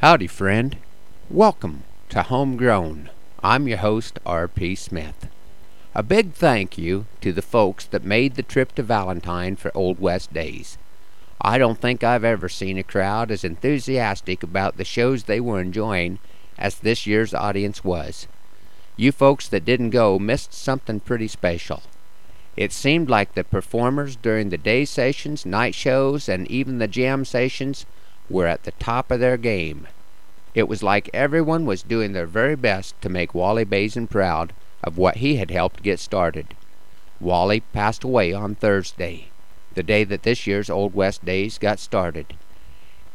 Howdy, friend. Welcome to Homegrown. I'm your host, R.P. Smith. A big thank you to the folks that made the trip to Valentine for Old West Days. I don't think I've ever seen a crowd as enthusiastic about the shows they were enjoying as this year's audience was. You folks that didn't go missed something pretty special. It seemed like the performers during the day sessions, night shows, and even the jam sessions were at the top of their game. It was like everyone was doing their very best to make Wally Basin proud of what he had helped get started. Wally passed away on Thursday, the day that this year's Old West Days got started.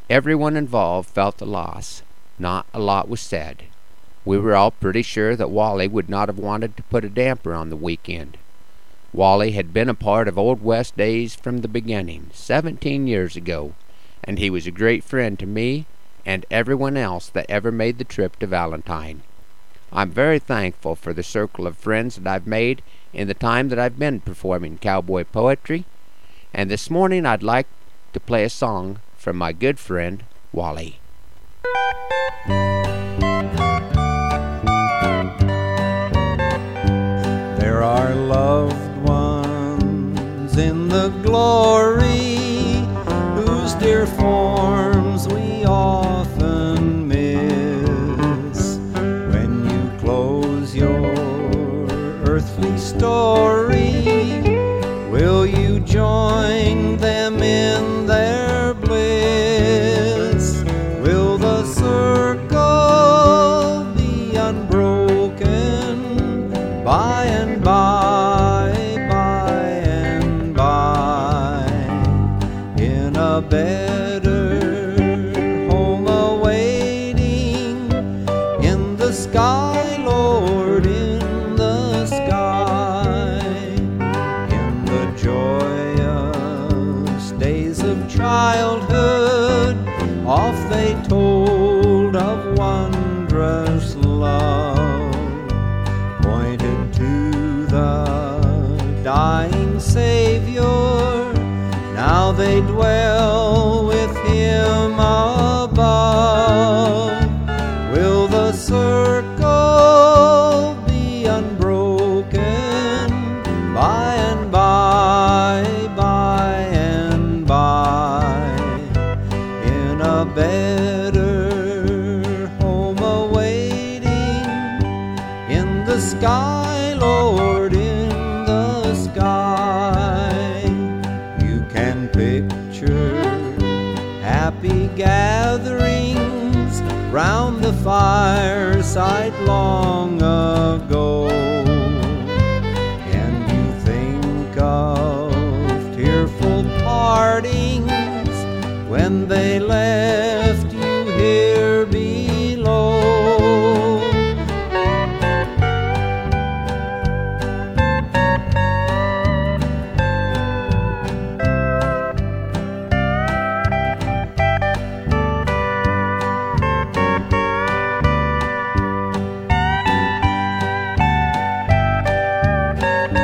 Everyone involved felt the loss. Not a lot was said. We were all pretty sure that Wally would not have wanted to put a damper on the weekend. Wally had been a part of Old West days from the beginning, seventeen years ago, and he was a great friend to me and everyone else that ever made the trip to Valentine. I'm very thankful for the circle of friends that I've made in the time that I've been performing cowboy poetry, and this morning I'd like to play a song from my good friend Wally. Forms we often miss. When you close your earthly story, will you join them in their bliss? Will the circle be unbroken by and by, by and by, in a better sky, a better home awaiting in the sky, Lord, in the sky? You can picture happy gatherings round the fireside long ago. And you think of tearful partings when they left